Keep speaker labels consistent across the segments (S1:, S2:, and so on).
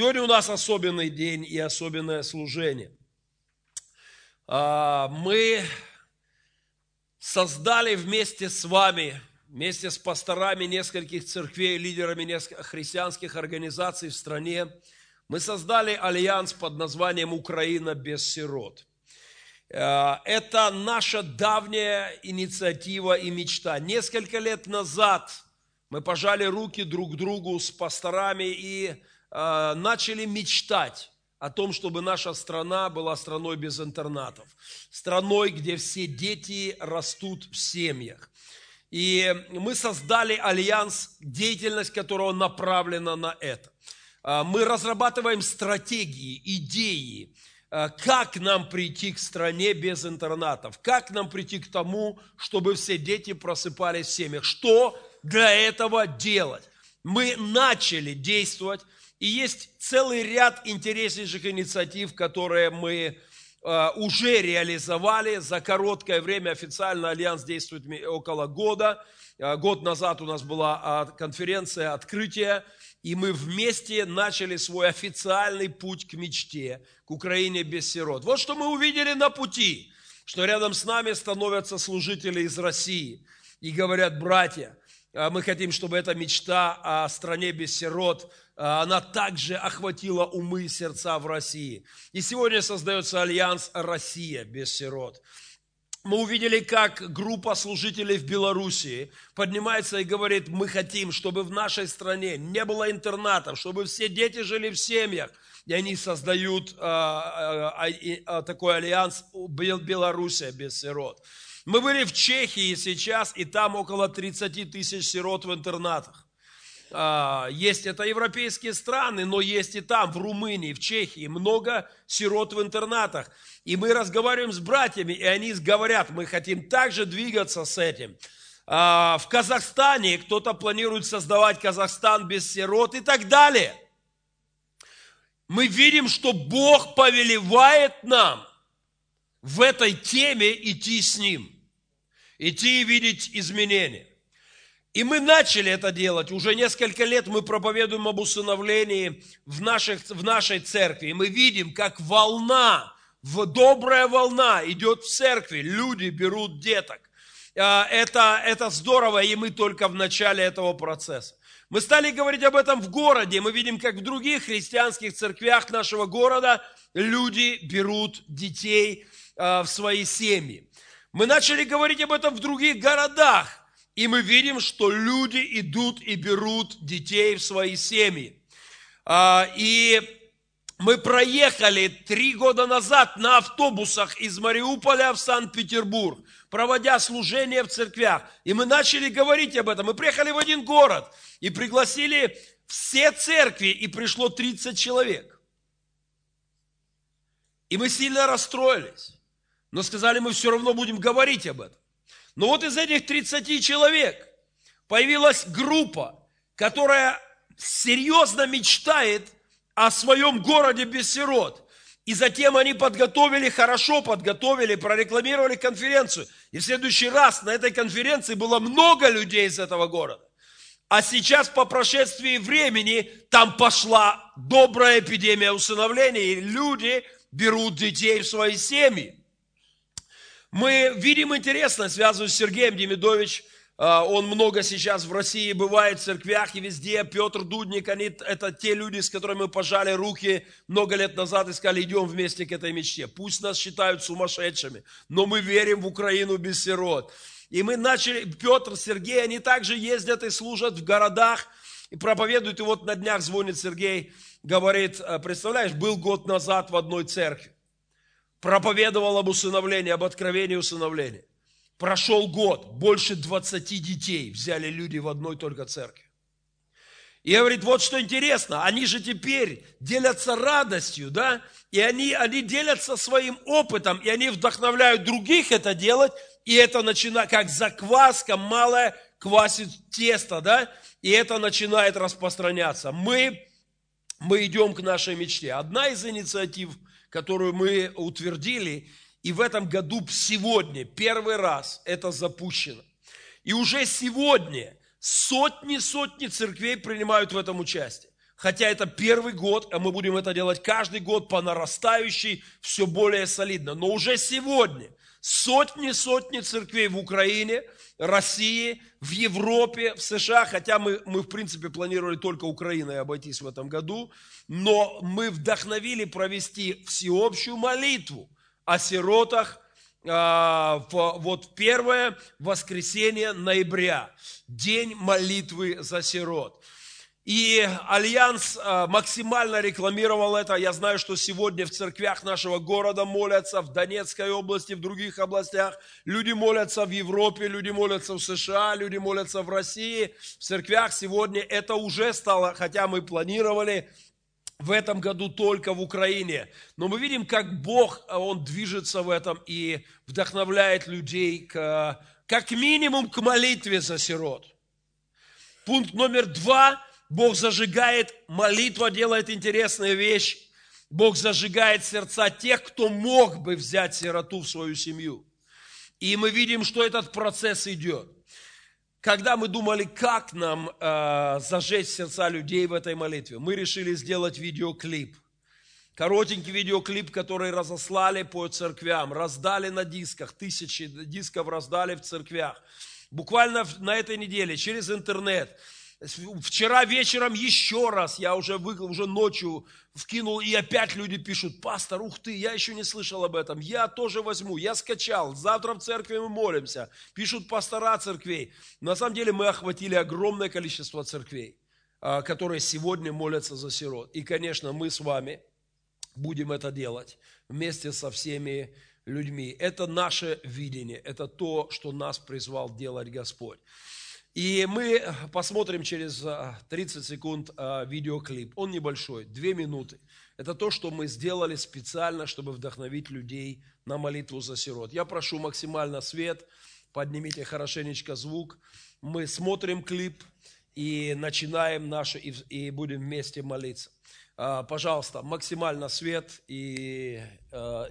S1: Сегодня у нас особенный день и особенное служение. А, мы создали вместе с вами, вместе с пасторами нескольких церквей, лидерами христианских организаций в стране, мы создали альянс под названием «Украина без сирот». А, это наша давняя инициатива и мечта. Несколько лет назад мы пожали руки друг другу с пасторами и э, начали мечтать о том, чтобы наша страна была страной без интернатов, страной, где все дети растут в семьях. И мы создали альянс, деятельность которого направлена на это. А, мы разрабатываем стратегии, идеи, а, как нам прийти к стране без интернатов, как нам прийти к тому, чтобы все дети просыпались в семьях, что для этого делать. Мы начали действовать, и есть целый ряд интереснейших инициатив, которые мы э, уже реализовали за короткое время. Официально Альянс действует около года. Э, год назад у нас была а, конференция открытия, и мы вместе начали свой официальный путь к мечте, к Украине без сирот. Вот что мы увидели на пути, что рядом с нами становятся служители из России и говорят, братья, а мы хотим, чтобы эта мечта о стране без сирот, она также охватила умы и сердца в России. И сегодня создается альянс «Россия без сирот». Мы увидели, как группа служителей в Белоруссии поднимается и говорит, мы хотим, чтобы в нашей стране не было интернатов, чтобы все дети жили в семьях. И они создают а, а, такой альянс «Белоруссия без сирот». Мы были в Чехии сейчас, и там около 30 тысяч сирот в интернатах. А, есть это европейские страны, но есть и там, в Румынии, в Чехии, много сирот в интернатах. И мы разговариваем с братьями, и они говорят, мы хотим также двигаться с этим. А, в Казахстане кто-то планирует создавать Казахстан без сирот и так далее. Мы видим, что Бог повелевает нам в этой теме идти с Ним, идти и видеть изменения. И мы начали это делать. Уже несколько лет мы проповедуем об усыновлении в, наших, в нашей церкви. И мы видим, как волна, в добрая волна идет в церкви. Люди берут деток. А, это, это здорово, и мы только в начале этого процесса. Мы стали говорить об этом в городе. Мы видим, как в других христианских церквях нашего города люди берут детей а, в свои семьи. Мы начали говорить об этом в других городах. И мы видим, что люди идут и берут детей в свои семьи. А, и мы проехали три года назад на автобусах из Мариуполя в Санкт-Петербург, проводя служение в церквях. И мы начали говорить об этом. Мы приехали в один город и пригласили все церкви, и пришло 30 человек. И мы сильно расстроились. Но сказали, мы все равно будем говорить об этом. Но вот из этих 30 человек появилась группа, которая серьезно мечтает о своем городе без сирот. И затем они подготовили, хорошо подготовили, прорекламировали конференцию. И в следующий раз на этой конференции было много людей из этого города. А сейчас, по прошествии времени, там пошла добрая эпидемия усыновления, и люди берут детей в свои семьи. Мы видим интересно, связываюсь с Сергеем Демидович, а, он много сейчас в России бывает в церквях и везде. Петр Дудник, они, это те люди, с которыми мы пожали руки много лет назад и сказали, идем вместе к этой мечте. Пусть нас считают сумасшедшими, но мы верим в Украину без сирот. И мы начали, Петр, Сергей, они также ездят и служат в городах, и проповедуют. И вот на днях звонит Сергей, говорит, «А, представляешь, был год назад в одной церкви проповедовал об усыновлении, об откровении усыновления. Прошел год, больше 20 детей взяли люди в одной только церкви. И говорит, вот что интересно, они же теперь делятся радостью, да, и они, они делятся своим опытом, и они вдохновляют других это делать, и это начинает, как закваска малая квасит тесто, да, и это начинает распространяться. Мы, мы идем к нашей мечте. Одна из инициатив – которую мы утвердили, и в этом году сегодня, первый раз это запущено. И уже сегодня сотни-сотни церквей принимают в этом участие. хотя это первый год, а мы будем это делать каждый год по нарастающей, все более солидно. Но уже сегодня сотни-сотни церквей в Украине, России, в Европе, в США, хотя мы, мы в принципе планировали только Украиной обойтись в этом году, но мы вдохновили провести всеобщую молитву о сиротах а, в, вот первое воскресенье ноября, день молитвы за сирот. И Альянс а, максимально рекламировал это. Я знаю, что сегодня в церквях нашего города молятся, в Донецкой области, в других областях. Люди молятся в Европе, люди молятся в США, люди молятся в России. В церквях сегодня это уже стало, хотя мы планировали в этом году только в Украине. Но мы видим, как Бог, а, Он движется в этом и вдохновляет людей к, как минимум к молитве за сирот. Пункт номер два – Бог зажигает, молитва делает интересные вещи. Бог зажигает сердца тех, кто мог бы взять сироту в свою семью. И мы видим, что этот процесс идет. Когда мы думали, как нам э, зажечь сердца людей в этой молитве, мы решили сделать видеоклип. Коротенький видеоклип, который разослали по церквям, раздали на дисках, тысячи дисков раздали в церквях. Буквально на этой неделе через интернет – Вчера вечером еще раз, я уже, вы, уже ночью вкинул, и опять люди пишут, пастор, ух ты, я еще не слышал об этом, я тоже возьму, я скачал, завтра в церкви мы молимся. Пишут пастора церквей. На самом деле мы охватили огромное количество церквей, а, которые сегодня молятся за сирот. И, конечно, мы с вами будем это делать вместе со всеми людьми. Это наше видение, это то, что нас призвал делать Господь. И мы посмотрим через 30 а, секунд а, видеоклип. Он небольшой, две минуты. Это то, что мы сделали специально, чтобы вдохновить людей на молитву за сирот. Я прошу максимально свет, поднимите хорошенечко звук. Мы смотрим клип и начинаем наше, и, будем вместе молиться. Пожалуйста, максимально свет, и,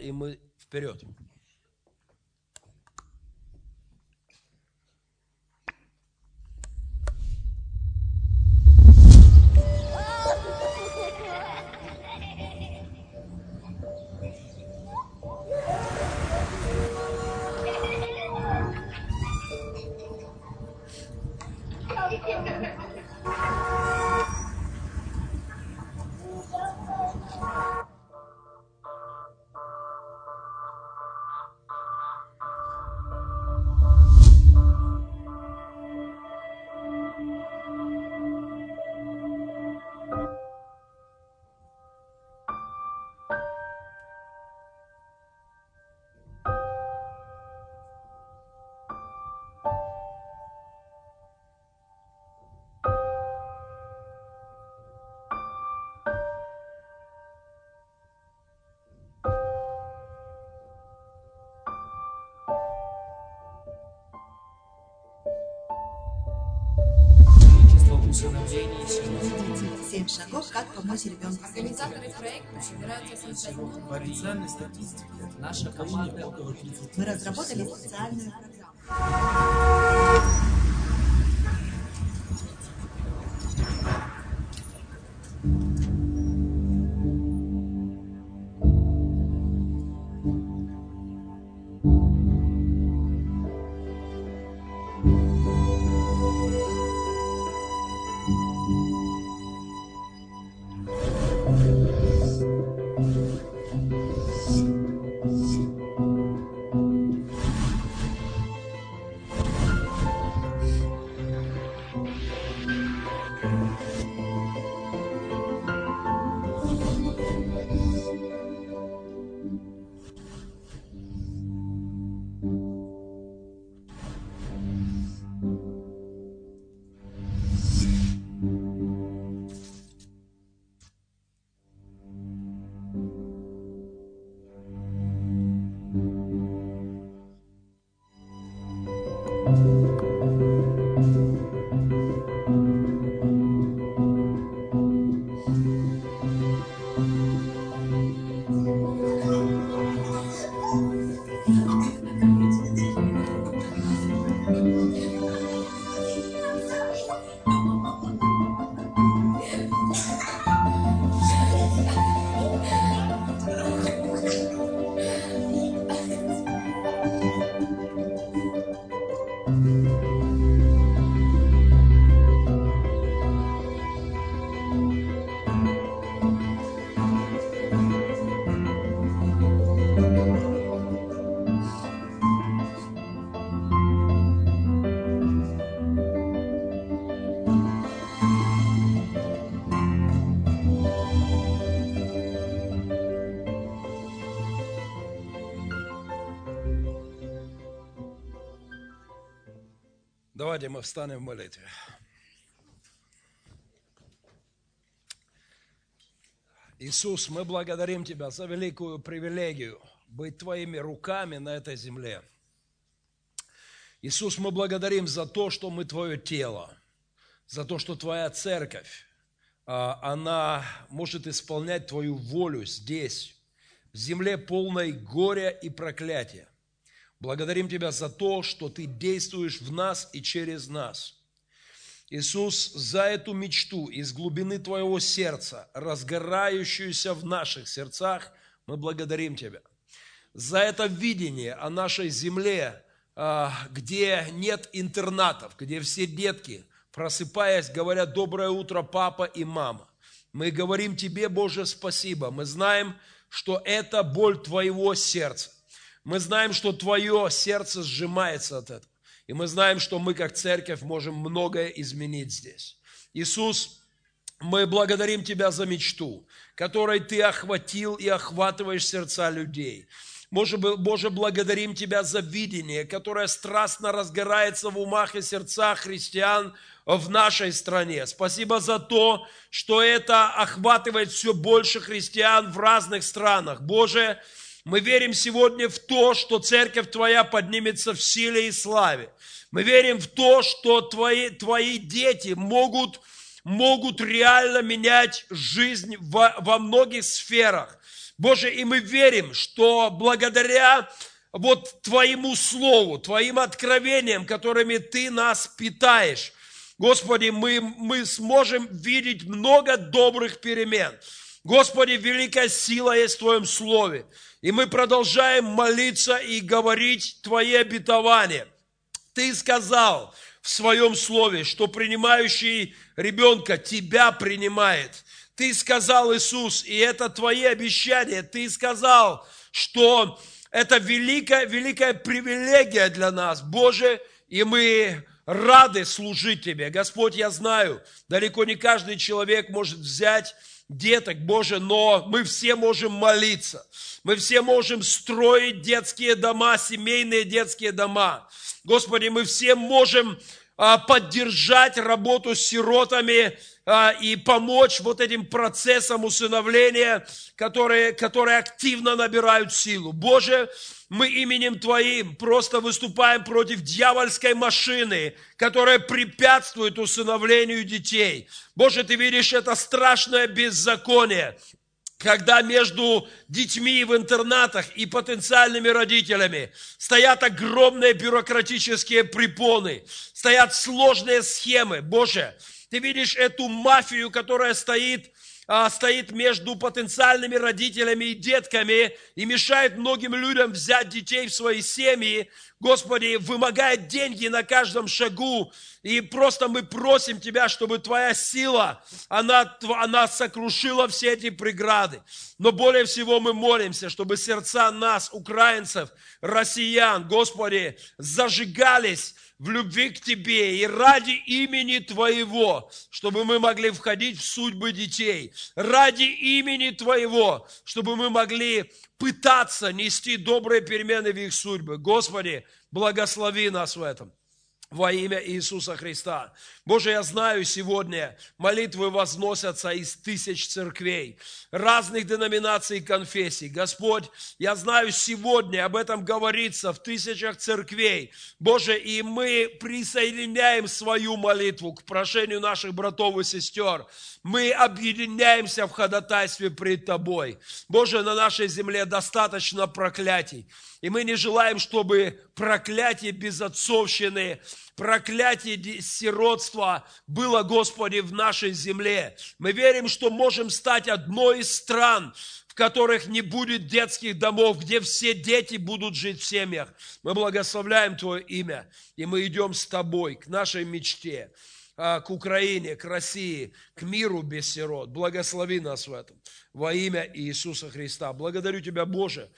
S1: и мы вперед.
S2: Шагов, как помочь ребенку.
S3: Организаторы проекта собираются создать
S4: По официальной статистике,
S3: наша команда
S4: около 30
S2: Мы разработали специальную программу.
S1: Давайте мы встанем в молитве. Иисус, мы благодарим Тебя за великую привилегию быть Твоими руками на этой земле. Иисус, мы благодарим за то, что мы Твое тело, за то, что Твоя церковь, а, она может исполнять Твою волю здесь, в земле полной горя и проклятия. Благодарим Тебя за то, что Ты действуешь в нас и через нас. Иисус, за эту мечту из глубины Твоего сердца, разгорающуюся в наших сердцах, мы благодарим Тебя. За это видение о нашей земле, а, где нет интернатов, где все детки, просыпаясь, говорят «Доброе утро, папа и мама». Мы говорим Тебе, Боже, спасибо. Мы знаем, что это боль Твоего сердца. Мы знаем, что Твое сердце сжимается от этого. И мы знаем, что мы, как церковь, можем многое изменить здесь. Иисус, мы благодарим Тебя за мечту, которой Ты охватил и охватываешь сердца людей. Боже, Боже, благодарим Тебя за видение, которое страстно разгорается в умах и сердцах христиан в нашей стране. Спасибо за то, что это охватывает все больше христиан в разных странах. Боже, мы верим сегодня в то, что церковь Твоя поднимется в силе и славе. Мы верим в то, что Твои, твои дети могут, могут реально менять жизнь во, во многих сферах. Боже, и мы верим, что благодаря вот Твоему Слову, Твоим откровениям, которыми Ты нас питаешь, Господи, мы, мы сможем видеть много добрых перемен. Господи, великая сила есть в Твоем Слове. И мы продолжаем молиться и говорить Твои обетования. Ты сказал в Своем Слове, что принимающий ребенка Тебя принимает. Ты сказал, Иисус, и это Твои обещания. Ты сказал, что это великая, великая привилегия для нас, Боже, и мы рады служить Тебе. Господь, я знаю, далеко не каждый человек может взять деток, Боже, но мы все можем молиться. Мы все можем строить детские дома, семейные детские дома. Господи, мы все можем а, поддержать работу с сиротами а, и помочь вот этим процессам усыновления, которые, которые активно набирают силу. Боже, мы именем Твоим просто выступаем против дьявольской машины, которая препятствует усыновлению детей. Боже, Ты видишь это страшное беззаконие, когда между детьми в интернатах и потенциальными родителями стоят огромные бюрократические препоны, стоят сложные схемы. Боже, ты видишь эту мафию, которая стоит а, стоит между потенциальными родителями и детками и мешает многим людям взять детей в свои семьи. Господи, вымогает деньги на каждом шагу. И просто мы просим Тебя, чтобы Твоя сила, она, она сокрушила все эти преграды. Но более всего мы молимся, чтобы сердца нас, украинцев, россиян, Господи, зажигались в любви к Тебе и ради имени Твоего, чтобы мы могли входить в судьбы детей, ради имени Твоего, чтобы мы могли пытаться нести добрые перемены в их судьбы. Господи, благослови нас в этом во имя Иисуса Христа. Боже, я знаю сегодня, молитвы возносятся из тысяч церквей, разных деноминаций и конфессий. Господь, я знаю сегодня, об этом говорится в тысячах церквей. Боже, и мы присоединяем свою молитву к прошению наших братов и сестер. Мы объединяемся в ходатайстве пред Тобой. Боже, на нашей земле достаточно проклятий. И мы не желаем, чтобы проклятие безотцовщины, проклятие сиротства было, Господи, в нашей земле. Мы верим, что можем стать одной из стран, в которых не будет детских домов, где все дети будут жить в семьях. Мы благословляем Твое имя, и мы идем с Тобой к нашей мечте а, к Украине, к России, к миру без сирот. Благослови нас в этом во имя Иисуса Христа. Благодарю Тебя, Боже,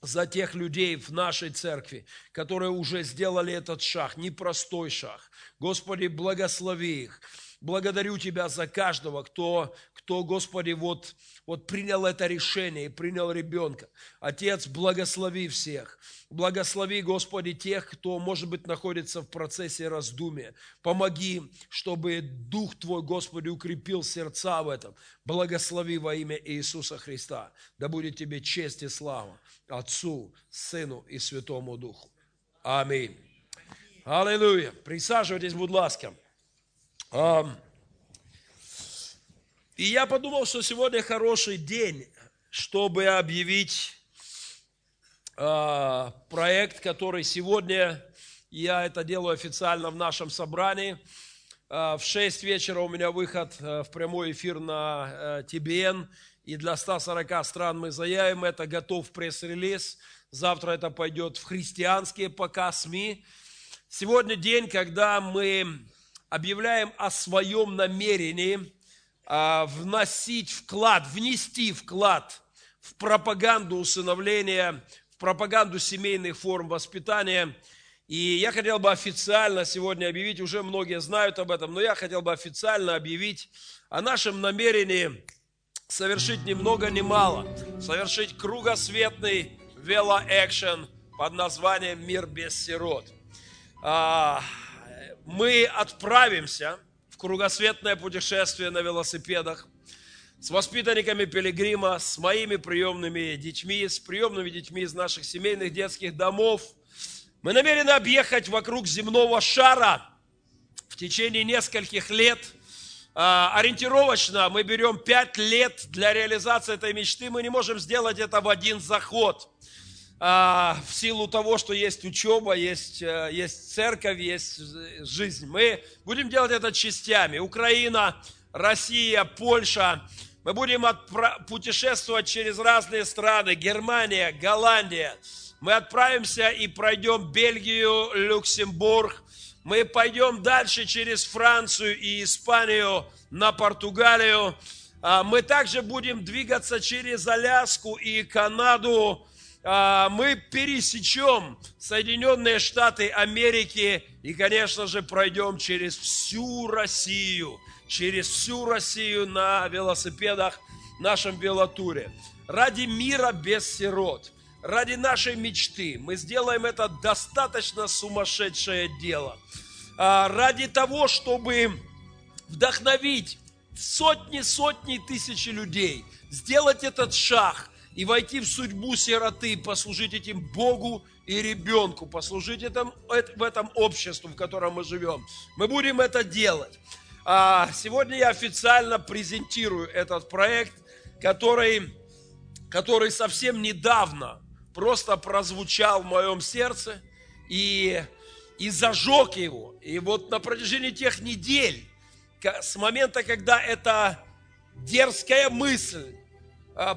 S1: за тех людей в нашей церкви, которые уже сделали этот шаг, непростой шаг. Господи, благослови их. Благодарю Тебя за каждого, кто, кто, Господи, вот, вот принял это решение и принял ребенка. Отец, благослови всех. Благослови, Господи, тех, кто, может быть, находится в процессе раздумия. Помоги, чтобы Дух Твой, Господи, укрепил сердца в этом. Благослови во имя Иисуса Христа. Да будет Тебе честь и слава Отцу, Сыну и Святому Духу. Аминь. Аллилуйя. Присаживайтесь, будь ласка. Ам. И я подумал, что сегодня хороший день, чтобы объявить а, проект, который сегодня, я это делаю официально в нашем собрании. А, в 6 вечера у меня выход а, в прямой эфир на ТБН. И для 140 стран мы заявим это, готов пресс-релиз. Завтра это пойдет в христианские пока СМИ. Сегодня день, когда мы объявляем о своем намерении вносить вклад, внести вклад в пропаганду усыновления пропаганду семейных форм воспитания. И я хотел бы официально сегодня объявить, уже многие знают об этом, но я хотел бы официально объявить о нашем намерении совершить ни много ни мало, совершить кругосветный велоэкшен под названием «Мир без сирот». А, мы отправимся кругосветное путешествие на велосипедах – с воспитанниками Пилигрима, с моими приемными детьми, с приемными детьми из наших семейных детских домов. Мы намерены объехать вокруг земного шара в течение нескольких лет. А, ориентировочно мы берем пять лет для реализации этой мечты. Мы не можем сделать это в один заход. А, в силу того, что есть учеба, есть, э, есть церковь, есть жизнь. Мы будем делать это частями. Украина, Россия, Польша, мы будем путешествовать через разные страны. Германия, Голландия. Мы отправимся и пройдем Бельгию, Люксембург. Мы пойдем дальше через Францию и Испанию на Португалию. А, мы также будем двигаться через Аляску и Канаду. А, мы пересечем Соединенные Штаты Америки и, конечно же, пройдем через всю Россию через всю Россию на велосипедах в нашем велотуре. Ради мира без сирот, ради нашей мечты мы сделаем это достаточно сумасшедшее дело. А, ради того, чтобы вдохновить сотни-сотни тысячи людей, сделать этот шаг и войти в судьбу сироты, послужить этим Богу и ребенку, послужить этом, в этом обществе, в котором мы живем. Мы будем это делать. А, сегодня я официально презентирую этот проект, который, который совсем недавно просто прозвучал в моем сердце и, и зажег его. И вот на протяжении тех недель, с момента, когда эта дерзкая мысль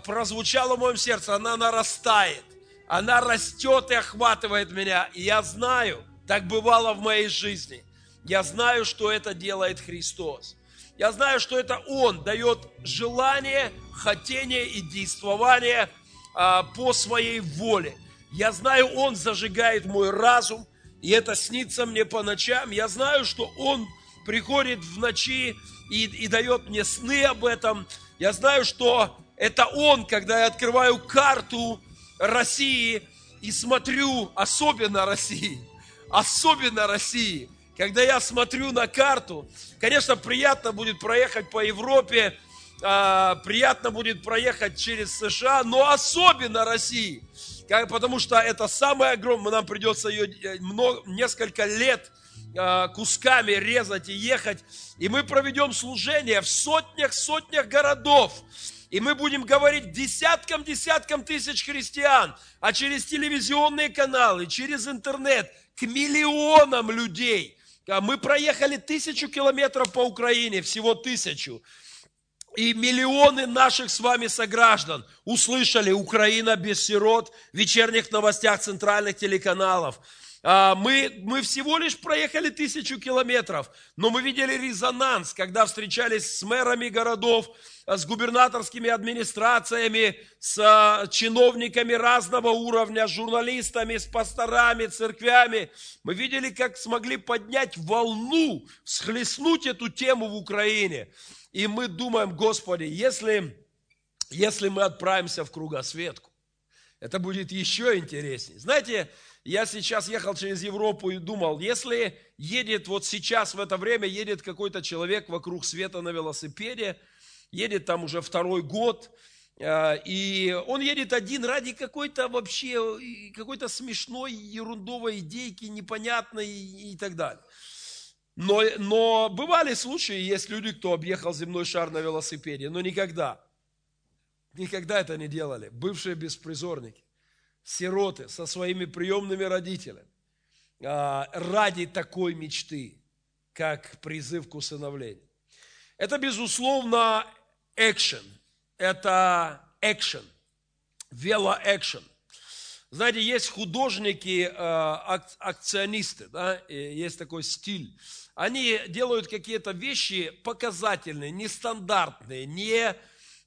S1: прозвучала в моем сердце, она нарастает, она растет и охватывает меня. И я знаю, так бывало в моей жизни – я знаю, что это делает Христос. Я знаю, что это Он дает желание, хотение и действование а, по своей воле. Я знаю, Он зажигает мой разум, и это снится мне по ночам. Я знаю, что Он приходит в ночи и, и дает мне сны об этом. Я знаю, что это Он, когда я открываю карту России и смотрю, особенно России, особенно России – когда я смотрю на карту, конечно, приятно будет проехать по Европе, а, приятно будет проехать через США, но особенно России, потому что это самое огромное, нам придется ее э, много, несколько лет а, кусками резать и ехать, и мы проведем служение в сотнях, сотнях городов, и мы будем говорить десяткам, десяткам тысяч христиан, а через телевизионные каналы, через интернет к миллионам людей – а мы проехали тысячу километров по Украине, всего тысячу. И миллионы наших с вами сограждан услышали «Украина без сирот» в вечерних новостях центральных телеканалов. А, Мы, мы всего лишь проехали тысячу километров, но мы видели резонанс, когда встречались с мэрами городов, а, с губернаторскими администрациями, с а, чиновниками разного уровня, с журналистами, с пасторами, церквями. Мы видели, как смогли поднять волну, схлестнуть эту тему в Украине. И мы думаем, Господи, если, если мы отправимся в кругосветку, это будет еще интереснее. Знаете, я сейчас ехал через Европу и думал, если едет вот сейчас в это время, едет какой-то человек вокруг света на велосипеде, едет там уже второй год, э, и он едет один ради какой-то вообще, какой-то смешной, ерундовой идейки, непонятной и так далее. Но, но бывали случаи, есть люди, кто объехал земной шар на велосипеде, но никогда, никогда это не делали. Бывшие беспризорники сироты со своими приемными родителями а, ради такой мечты, как призыв к усыновлению. Это, безусловно, экшен. Это экшен, велоэкшен. Знаете, есть художники, а, акционисты, да, есть такой стиль. Они делают какие-то вещи показательные, нестандартные, не,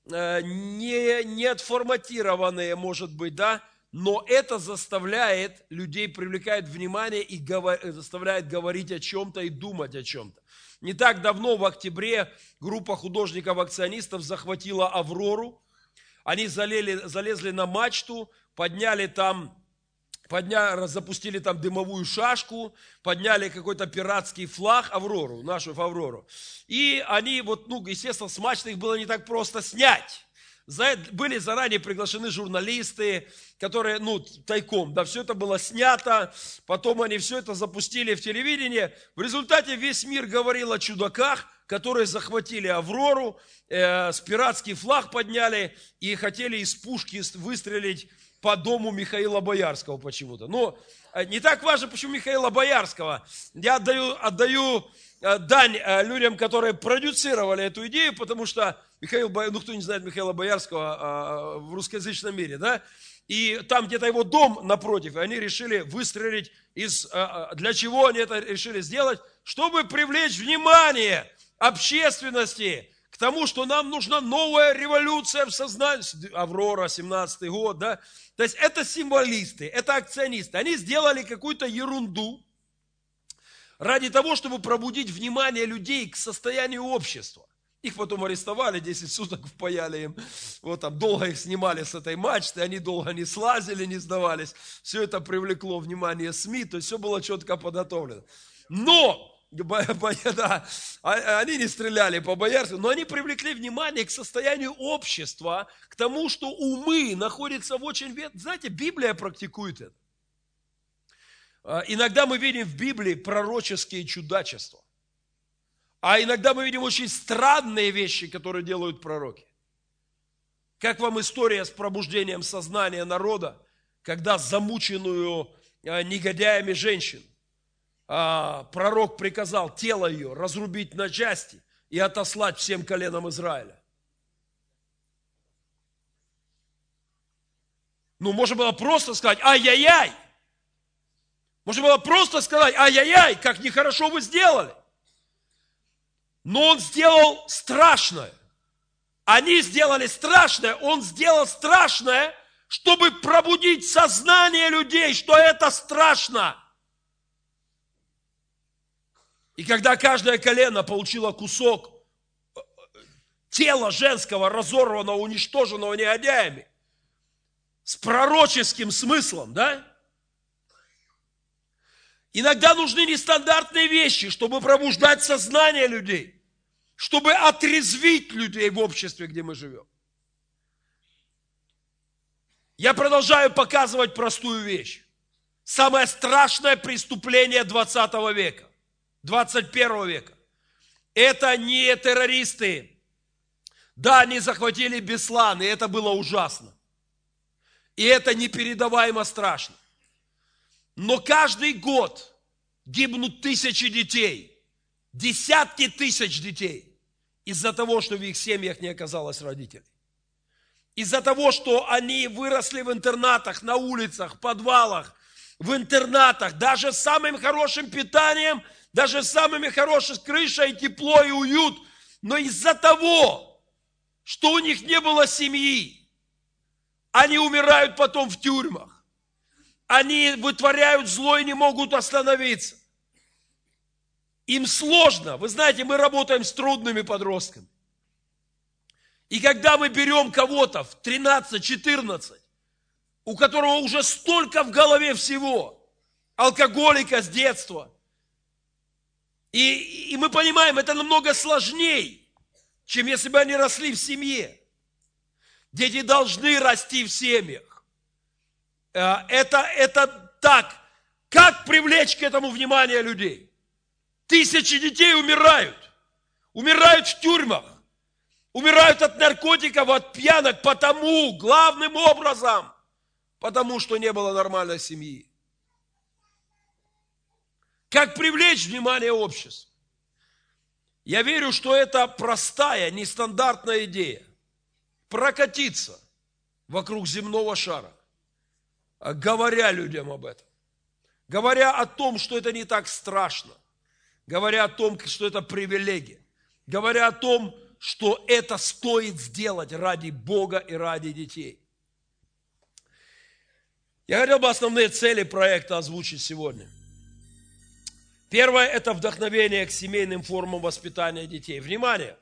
S1: э, не, не отформатированные, может быть, да, но это заставляет людей, привлекает внимание и говор, заставляет говорить о чем-то и думать о чем-то. Не так давно, в октябре, группа художников-акционистов захватила «Аврору». Они залили, залезли на мачту, подняли там, подня, запустили там дымовую шашку, подняли какой-то пиратский флаг «Аврору», нашу «Аврору». И они, вот, ну, естественно, с мачты их было не так просто снять были заранее приглашены журналисты, которые, ну, тайком, да, все это было снято, потом они все это запустили в телевидение. В результате весь мир говорил о чудаках, которые захватили Аврору, э, с пиратский флаг подняли и хотели из пушки выстрелить по дому Михаила Боярского почему-то. Но э, не так важно, почему Михаила Боярского. Я отдаю, отдаю дань э, людям, которые продюцировали эту идею, потому что Михаил, ну кто не знает Михаила Боярского а, в русскоязычном мире, да? И там где-то его дом напротив, и они решили выстрелить из... Для чего они это решили сделать? Чтобы привлечь внимание общественности к тому, что нам нужна новая революция в сознании. Аврора, 17 год, да? То есть это символисты, это акционисты. Они сделали какую-то ерунду ради того, чтобы пробудить внимание людей к состоянию общества. Их потом арестовали, 10 суток впаяли им. Вот там долго их снимали с этой мачты, они долго не слазили, не сдавались. Все это привлекло внимание СМИ, то есть все было четко подготовлено. Но, да, а, они не стреляли по Боярскому, но они привлекли внимание к состоянию общества, к тому, что умы находятся в очень... Знаете, Библия практикует это. А, иногда мы видим в Библии пророческие чудачества. А иногда мы видим очень странные вещи, которые делают пророки. Как вам история с пробуждением сознания народа, когда замученную а, негодяями женщину а, пророк приказал тело ее разрубить на части и отослать всем коленам Израиля. Ну, можно было просто сказать, ай-яй-яй. Можно было просто сказать, ай-яй-яй, как нехорошо вы сделали. Но он сделал страшное. Они сделали страшное, он сделал страшное, чтобы пробудить сознание людей, что это страшно. И когда каждое колено получило кусок э, тела женского, разорванного, уничтоженного негодяями, с пророческим смыслом, да? Иногда нужны нестандартные вещи, чтобы пробуждать сознание людей чтобы отрезвить людей в обществе, где мы живем. Я продолжаю показывать простую вещь. Самое страшное преступление 20 века, 21 века. Это не террористы. Да, они захватили Беслан, и это было ужасно. И это непередаваемо страшно. Но каждый год гибнут тысячи детей – десятки тысяч детей из-за того, что в их семьях не оказалось родителей. Из-за того, что они выросли в интернатах, на улицах, в подвалах, в интернатах, даже с самым хорошим питанием, даже с самыми хорошей крышей, тепло и уют, но из-за того, что у них не было семьи, они умирают потом в тюрьмах. Они вытворяют зло и не могут остановиться. Им сложно. Вы знаете, мы работаем с трудными подростками. И когда мы берем кого-то в 13-14, у которого уже столько в голове всего, алкоголика с детства, и, и мы понимаем, это намного сложнее, чем если бы они росли в семье. Дети должны расти в семьях. Э, это, это так. Как привлечь к этому внимание людей? Тысячи детей умирают. Умирают в тюрьмах. Умирают от наркотиков, от пьянок, потому, главным образом, потому что не было нормальной семьи. Как привлечь внимание общества? Я верю, что это простая, нестандартная идея. Прокатиться вокруг земного шара, говоря людям об этом. Говоря о том, что это не так страшно. Говоря о том, что это привилегия. Говоря о том, что это стоит сделать ради Бога и ради детей. Я хотел бы основные цели проекта озвучить сегодня. Первое – это вдохновение к семейным формам воспитания детей. Внимание!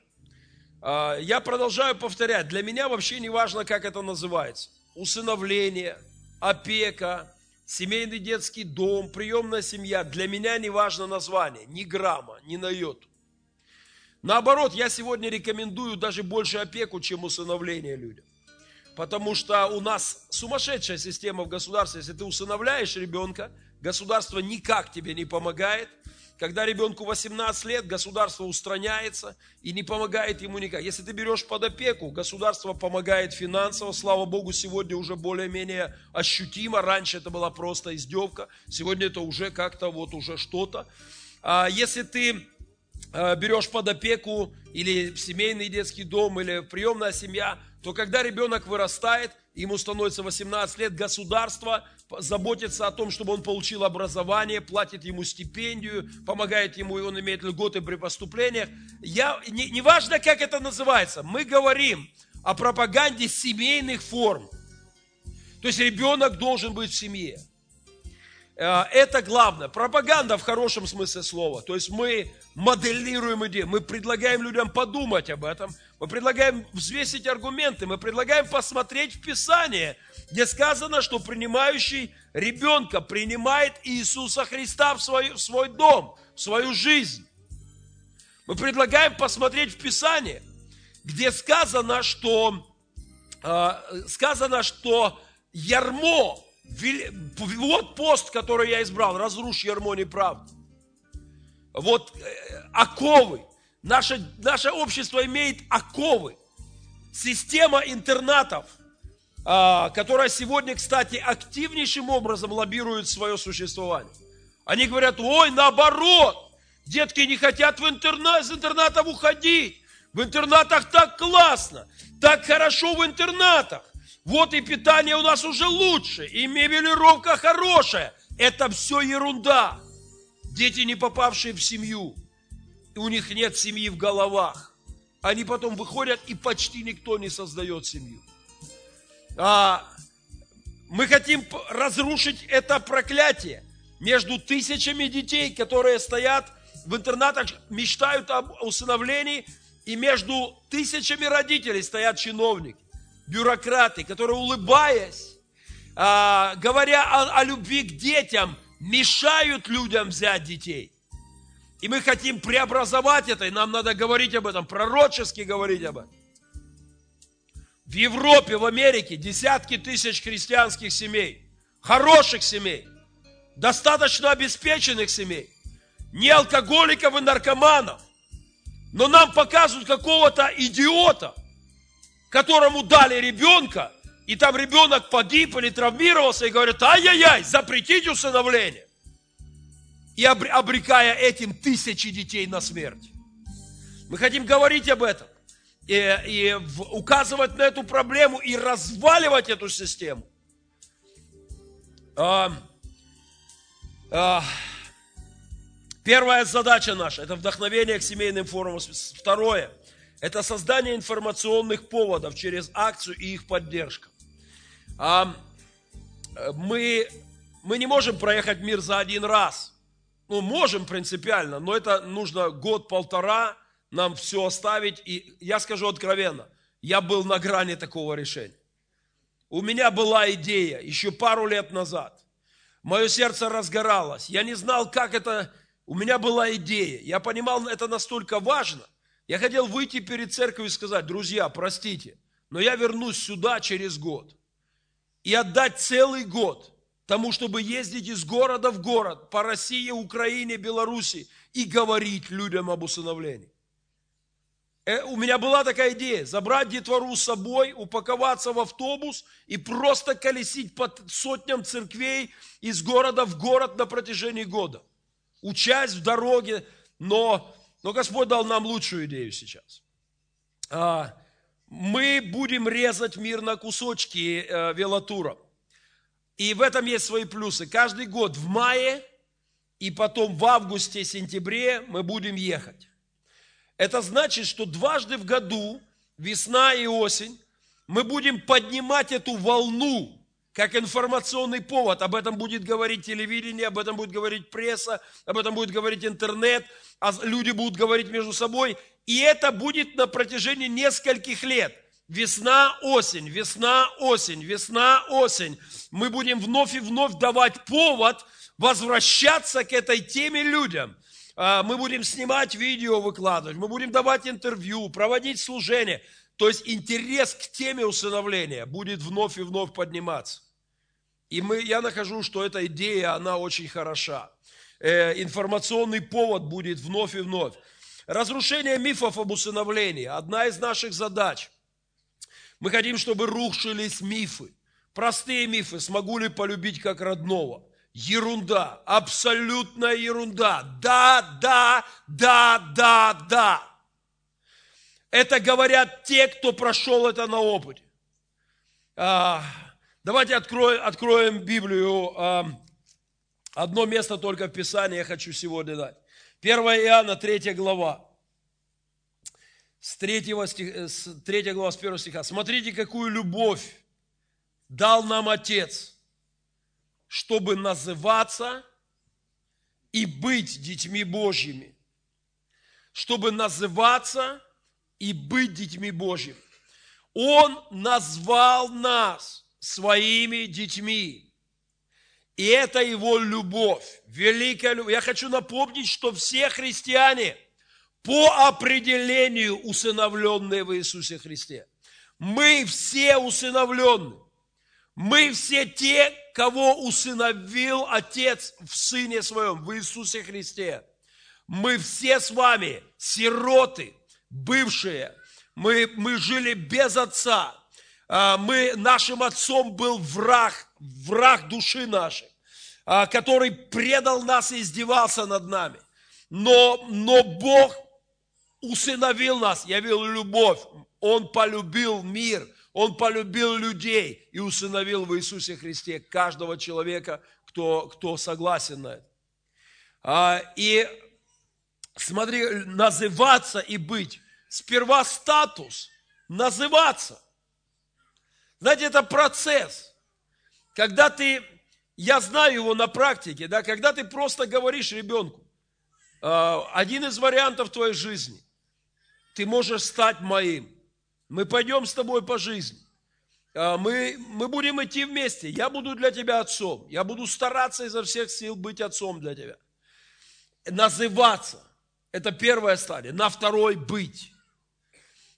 S1: А, я продолжаю повторять, для меня вообще не важно, как это называется. Усыновление, опека, семейный детский дом, приемная семья. Для меня не важно название, ни грамма, ни на йоту. Наоборот, я сегодня рекомендую даже больше опеку, чем усыновление людям. Потому что у нас сумасшедшая система в государстве. Если ты усыновляешь ребенка, государство никак тебе не помогает. Когда ребенку 18 лет, государство устраняется и не помогает ему никак. Если ты берешь под опеку, государство помогает финансово. Слава Богу, сегодня уже более-менее ощутимо. Раньше это была просто издевка. Сегодня это уже как-то вот уже что-то. А если ты Э, берешь под опеку или семейный детский дом, или приемная семья, то когда ребенок вырастает, ему становится 18 лет, государство заботится о том, чтобы он получил образование, платит ему стипендию, помогает ему, и он имеет льготы при поступлениях. Я, не, не важно, как это называется, мы говорим о пропаганде семейных форм. То есть ребенок должен быть в семье. Э, это главное. Пропаганда в хорошем смысле слова. То есть мы моделируем идею, мы предлагаем людям подумать об этом, мы предлагаем взвесить аргументы, мы предлагаем посмотреть в Писание, где сказано, что принимающий ребенка принимает Иисуса Христа в свой, в свой дом, в свою жизнь. Мы предлагаем посмотреть в Писание, где сказано, что, э, сказано, что ярмо, вот пост, который я избрал, разрушь ярмо неправды вот э, оковы. Наше, наше общество имеет оковы. Система интернатов, а, которая сегодня, кстати, активнейшим образом лоббирует свое существование. Они говорят, ой, наоборот, детки не хотят в интернат, из интернатов уходить. В интернатах так классно, так хорошо в интернатах. Вот и питание у нас уже лучше, и мебелировка хорошая. Это все ерунда. Дети, не попавшие в семью, у них нет семьи в головах. Они потом выходят, и почти никто не создает семью. А, мы хотим разрушить это проклятие между тысячами детей, которые стоят в интернатах, мечтают об усыновлении, и между тысячами родителей стоят чиновники, бюрократы, которые, улыбаясь, а, говоря о, о любви к детям, мешают людям взять детей. И мы хотим преобразовать это, и нам надо говорить об этом, пророчески говорить об этом. В Европе, в Америке десятки тысяч христианских семей, хороших семей, достаточно обеспеченных семей, не алкоголиков и наркоманов, но нам показывают какого-то идиота, которому дали ребенка, и там ребенок погиб или травмировался, и говорят, ай-яй-яй, запретить усыновление. И обрекая этим тысячи детей на смерть. Мы хотим говорить об этом и, и указывать на эту проблему и разваливать эту систему. А, Первая задача наша – это вдохновение к семейным форумам. Второе – это создание информационных поводов через акцию и их поддержка. А, мы, мы не можем проехать мир за один раз. Ну, можем принципиально, но это нужно год-полтора нам все оставить. И я скажу откровенно, я был на грани такого решения. У меня была идея еще пару лет назад. Мое сердце разгоралось. Я не знал, как это... У меня была идея. Я понимал, это настолько важно. Я хотел выйти перед церковью и сказать, друзья, простите, но я вернусь сюда через год. И отдать целый год тому, чтобы ездить из города в город по России, Украине, Беларуси и говорить людям об усыновлении. Э, у меня была такая идея, забрать детвору с собой, упаковаться в автобус и просто колесить по сотням церквей из города в город на протяжении года. Участь в дороге, но, но Господь дал нам лучшую идею сейчас. А, мы будем резать мир на кусочки э, велотуром. И в этом есть свои плюсы. Каждый год в мае и потом в августе, сентябре мы будем ехать. Это значит, что дважды в году, весна и осень, мы будем поднимать эту волну, как информационный повод. Об этом будет говорить телевидение, об этом будет говорить пресса, об этом будет говорить интернет, а люди будут говорить между собой. И это будет на протяжении нескольких лет. Весна, осень, весна, осень, весна, осень. Мы будем вновь и вновь давать повод возвращаться к этой теме людям – а, мы будем снимать видео, выкладывать, мы будем давать интервью, проводить служение. То есть интерес к теме усыновления будет вновь и вновь подниматься. И мы, я нахожу, что эта идея, она очень хороша. Э, информационный повод будет вновь и вновь. Разрушение мифов об усыновлении – одна из наших задач. Мы хотим, чтобы рушились мифы. Простые мифы. Смогу ли полюбить как родного? Ерунда, абсолютная ерунда. Да, да, да, да, да. Это говорят те, кто прошел это на опыте. А, давайте откроем, откроем Библию. А, одно место только в Писании я хочу сегодня дать. 1 Иоанна, 3 глава. С 3, стих, с 3 глава, с 1 стиха. Смотрите, какую любовь дал нам Отец – чтобы называться и быть детьми Божьими. Чтобы называться и быть детьми Божьими. Он назвал нас своими детьми. И это его любовь, великая любовь. Я хочу напомнить, что все христиане по определению усыновленные в Иисусе Христе. Мы все усыновленные. Мы все те, кого усыновил Отец в Сыне Своем, в Иисусе Христе. Мы все с вами сироты, бывшие. Мы, мы жили без Отца. А, мы, нашим Отцом был враг, враг души нашей, а, который предал нас и издевался над нами. Но, но Бог усыновил нас, явил любовь. Он полюбил мир – он полюбил людей и усыновил в Иисусе Христе каждого человека, кто, кто согласен на это. А, и смотри, называться и быть. Сперва статус, называться. Знаете, это процесс. Когда ты, я знаю его на практике, да, когда ты просто говоришь ребенку, а, один из вариантов твоей жизни, ты можешь стать моим. Мы пойдем с тобой по жизни. А, мы, мы будем идти вместе. Я буду для тебя отцом. Я буду стараться изо всех сил быть отцом для тебя. Называться. Это первая стадия. На второй быть.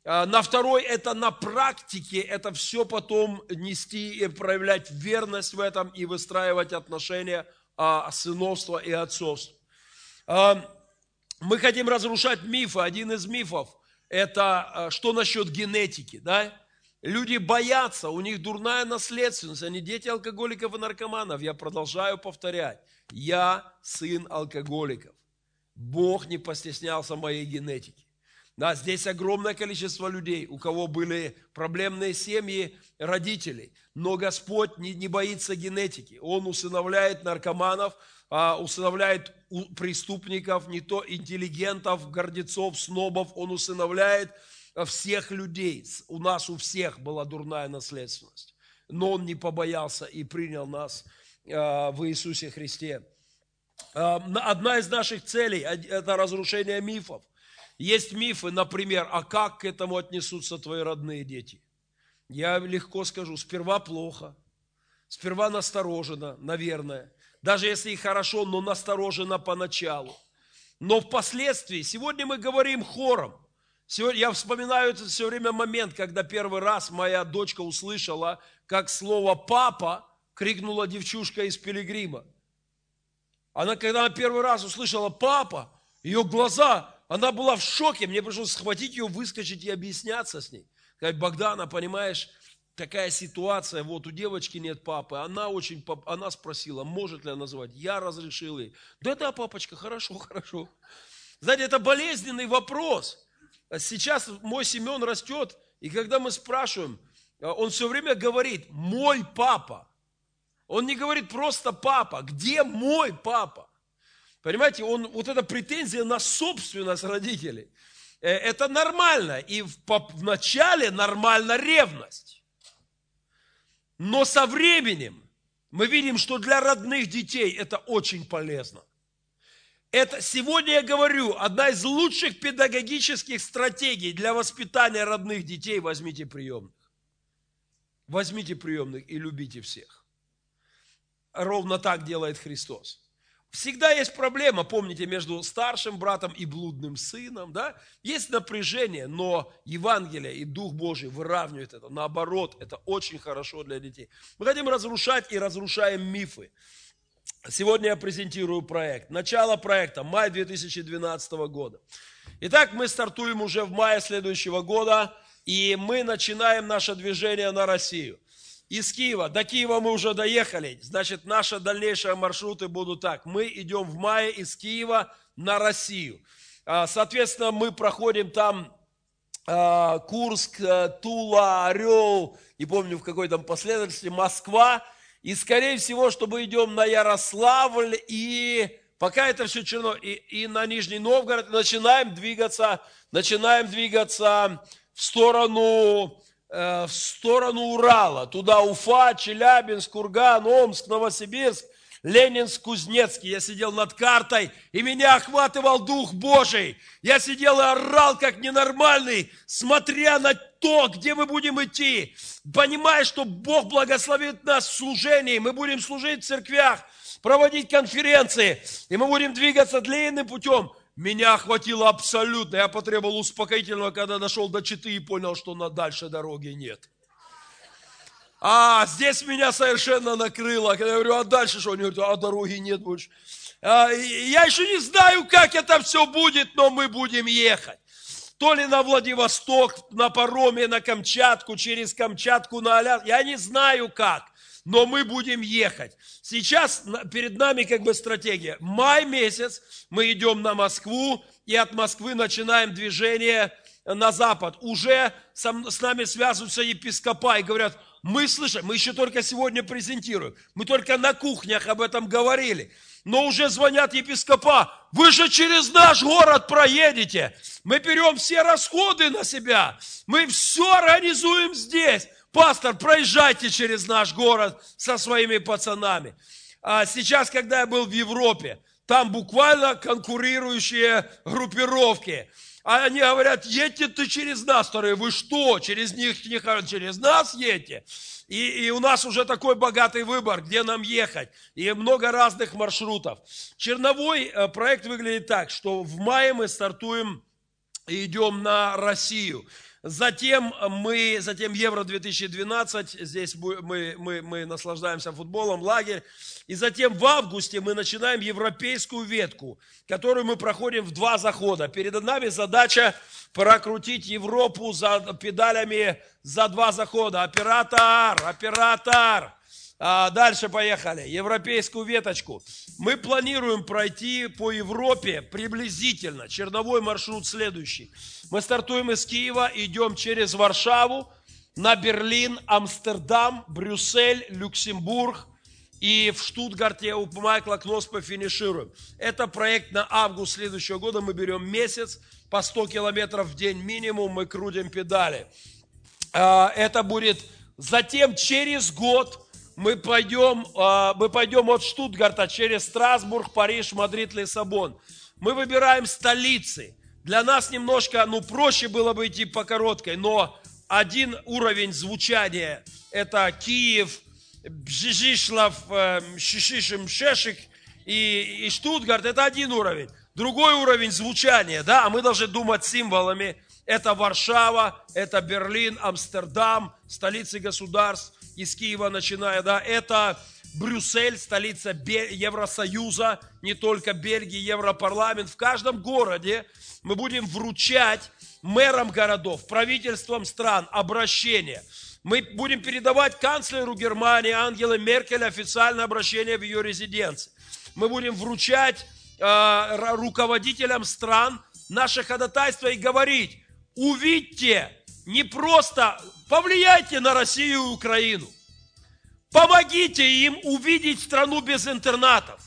S1: А, на второй это на практике, это все потом нести и проявлять верность в этом и выстраивать отношения а, сыновства и отцовства. Мы хотим разрушать мифы. Один из мифов – это э, что насчет генетики, да? Люди боятся, у них дурная наследственность, они дети алкоголиков и наркоманов. Я продолжаю повторять, я сын алкоголиков. Бог не постеснялся моей генетики. Да, здесь огромное количество людей, у кого были проблемные семьи, родителей. Но Господь не, не боится генетики. Он усыновляет наркоманов, а, усыновляет преступников, не то интеллигентов, гордецов, снобов. Он усыновляет а, всех людей. У нас у всех была дурная наследственность. Но Он не побоялся и принял нас а, в Иисусе Христе. На- Одна из наших целей – это разрушение мифов. Есть мифы, например, а как к этому отнесутся твои родные дети? Я легко скажу, сперва плохо, сперва настороженно, наверное. Даже если и хорошо, но настороженно поначалу. Но впоследствии, сегодня мы говорим хором. Сегодня, я вспоминаю этот все время момент, когда первый раз моя дочка услышала, как слово «папа» крикнула девчушка из Пилигрима. Она, когда она первый раз услышала «папа», ее глаза, она была в шоке, мне пришлось схватить ее, выскочить и объясняться с ней. Сказать, Богдана, понимаешь, такая ситуация, вот у девочки нет папы, она очень, она спросила, может ли она называть, я разрешил ей. Да, да, папочка, хорошо, хорошо. Знаете, это болезненный вопрос. Сейчас мой Семен растет, и когда мы спрашиваем, он все время говорит, мой папа. Он не говорит просто папа, где мой папа? Понимаете, он, вот эта претензия на собственность родителей, э, это нормально. И в, в начале нормальна ревность. Но со временем мы видим, что для родных детей это очень полезно. Это, сегодня я говорю, одна из лучших педагогических стратегий для воспитания родных детей – возьмите приемных. Возьмите приемных и любите всех. Ровно так делает Христос. Всегда есть проблема, помните, между старшим братом и блудным сыном, да? Есть напряжение, но Евангелие и Дух Божий выравнивают это. Наоборот, это очень хорошо для детей. Мы хотим разрушать и разрушаем мифы. Сегодня я презентирую проект. Начало проекта, май 2012 года. Итак, мы стартуем уже в мае следующего года, и мы начинаем наше движение на Россию. Из Киева, до Киева мы уже доехали, значит, наши дальнейшие маршруты будут так. Мы идем в мае из Киева на Россию. А, Соответственно, мы проходим там а, Курск, э, Тула, Орел, не помню в какой там последовательности, Москва. И, скорее всего, что мы идем на Ярославль и пока это все черно, и, и на Нижний Новгород начинаем двигаться, начинаем двигаться в сторону, в сторону Урала, туда Уфа, Челябинск, Курган, Омск, Новосибирск, Ленинск, Кузнецкий. Я сидел над картой, и меня охватывал Дух Божий. Я сидел и орал, как ненормальный, смотря на то, где мы будем идти. Понимая, что Бог благословит нас в служении. Мы будем служить в церквях, проводить конференции, и мы будем двигаться длинным путем. Меня охватило абсолютно. Я потребовал успокоительного, когда дошел до Читы и понял, что на дальше дороги нет. А здесь меня совершенно накрыло. Когда я говорю, а дальше что? Они говорят, а дороги нет больше. А, я еще не знаю, как это все будет, но мы будем ехать. То ли на Владивосток, на пароме, на Камчатку, через Камчатку на Аляску. Я не знаю как, но мы будем ехать. Сейчас перед нами как бы стратегия. Май месяц мы идем на Москву, и от Москвы начинаем движение на запад. Уже с нами связываются епископа и говорят, мы слышим, мы еще только сегодня презентируем, мы только на кухнях об этом говорили, но уже звонят епископа, вы же через наш город проедете, мы берем все расходы на себя, мы все организуем здесь. Пастор, проезжайте через наш город со своими пацанами. А сейчас, когда я был в Европе, там буквально конкурирующие группировки. А они говорят, едьте ты через нас, вторые, вы что, через них, не через нас едьте? И, и у нас уже такой богатый выбор, где нам ехать. И много разных маршрутов. Черновой э, проект выглядит так, что в мае мы стартуем и идем на Россию. Затем мы, затем Евро 2012, здесь мы, мы, мы наслаждаемся футболом, лагерь. И затем в августе мы начинаем европейскую ветку, которую мы проходим в два захода. Перед нами задача прокрутить Европу за педалями за два захода. Оператор, оператор. А, дальше поехали. Европейскую веточку. Мы планируем пройти по Европе приблизительно. Черновой маршрут следующий. Мы стартуем из Киева, идем через Варшаву, на Берлин, Амстердам, Брюссель, Люксембург и в Штутгарте у Майкла Кноспа финишируем. Это проект на август следующего года. Мы берем месяц по 100 километров в день минимум, мы крутим педали. А, Это будет затем через год мы пойдем, а, мы пойдем от Штутгарта через Страсбург, Париж, Мадрид, Лиссабон. Мы выбираем столицы. Для нас немножко, ну, проще было бы идти по короткой, но один уровень звучания – это Киев, Бжижишлав, э, Шишишим, Шешик и, и Штутгарт – это один уровень. Другой уровень звучания, да, а мы должны думать символами. Это Варшава, это Берлин, Амстердам, столицы государств, из Киева начиная, да, это Брюссель, столица Евросоюза, не только Бельгии, Европарламент. В каждом городе мы будем вручать мэрам городов, правительствам стран обращение. Мы будем передавать канцлеру Германии Ангеле Меркель официальное обращение в ее резиденции. Мы будем вручать э, руководителям стран наше ходатайство и говорить, увидьте, не просто повлияйте на Россию и Украину. Помогите им увидеть страну без интернатов.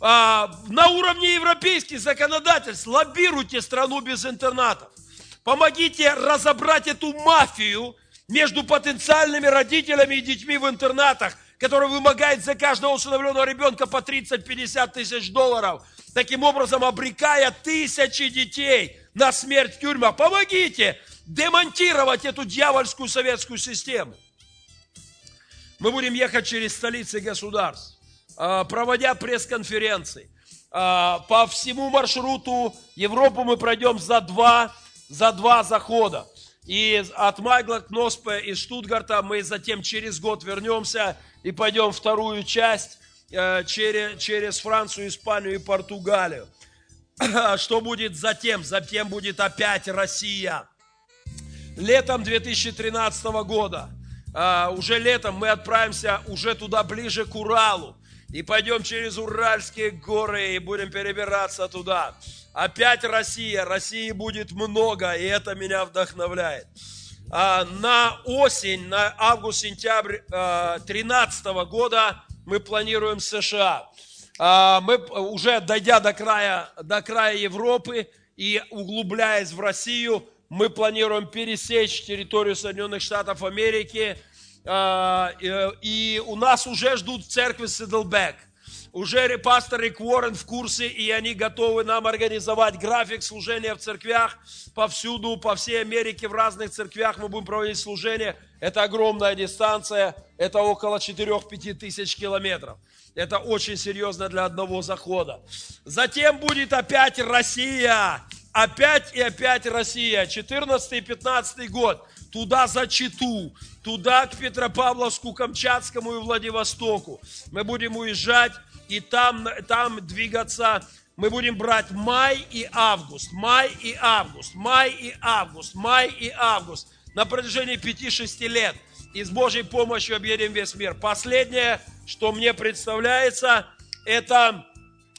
S1: А, на уровне европейских законодательств лоббируйте страну без интернатов. Помогите разобрать эту мафию между потенциальными родителями и детьми в интернатах, которая вымогает за каждого усыновленного ребенка по 30-50 тысяч долларов, таким образом обрекая тысячи детей на смерть в тюрьмах. Помогите демонтировать эту дьявольскую советскую систему. Мы будем ехать через столицы государств, а, проводя пресс-конференции. А, по всему маршруту Европу мы пройдем за два, за два захода. И от Майгла Кноспе из Штутгарта мы затем через год вернемся и пойдем вторую часть э, через, через Францию, Испанию и Португалию. Что будет затем? Затем будет опять Россия. Летом 2013 года – а, уже летом мы отправимся уже туда ближе к Уралу. И пойдем через Уральские горы и будем перебираться туда. Опять Россия. России будет много, и это меня вдохновляет. А, на осень, на август-сентябрь 2013 а, года мы планируем США. Мы уже дойдя до края, до края Европы и углубляясь в Россию, мы планируем пересечь территорию Соединенных Штатов Америки, а, и у нас уже ждут в церкви Сидлбек. Уже пастор Рик Уоррен в курсе, и они готовы нам организовать график служения в церквях повсюду, по всей Америке, в разных церквях мы будем проводить служение. Это огромная дистанция, это около 4-5 тысяч километров. Это очень серьезно для одного захода. Затем будет опять Россия. Опять и опять Россия. 14 и 15 год. Туда за Читу, туда к Петропавловску, Камчатскому и Владивостоку. Мы будем уезжать и там, там двигаться. Мы будем брать май и август, май и август, май и август, май и август. На протяжении 5-6 лет. И с Божьей помощью объедем весь мир. Последнее, что мне представляется, это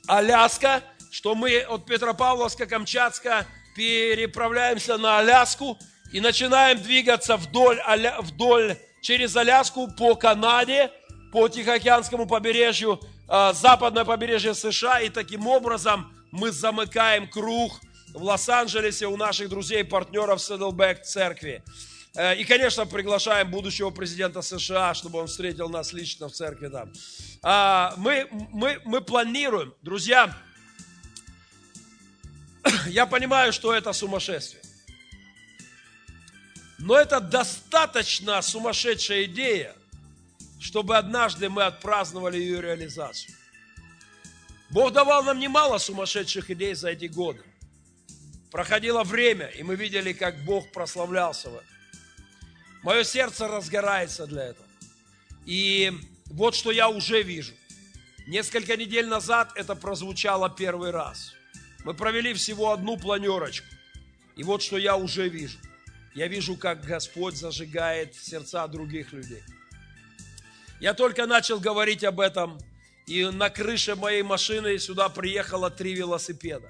S1: Аляска, что мы от Петропавловска, Камчатска переправляемся на Аляску и начинаем двигаться вдоль, вдоль через Аляску по Канаде, по Тихоокеанскому побережью, а, западное побережье США, и таким образом мы замыкаем круг в Лос-Анджелесе у наших друзей, партнеров Saddleback церкви. Э, и, конечно, приглашаем будущего президента США, чтобы он встретил нас лично в церкви там. А, мы, мы, мы планируем, друзья, я понимаю, что это сумасшествие. Но это достаточно сумасшедшая идея, чтобы однажды мы отпраздновали ее реализацию. Бог давал нам немало сумасшедших идей за эти годы. Проходило время, и мы видели, как Бог прославлялся в этом. Мое сердце разгорается для этого. И вот что я уже вижу. Несколько недель назад это прозвучало первый раз. Мы провели всего одну планерочку. И вот что я уже вижу – Я вижу, как Господь зажигает сердца других людей. Я только начал говорить об этом, и на крыше моей машины сюда приехало три велосипеда.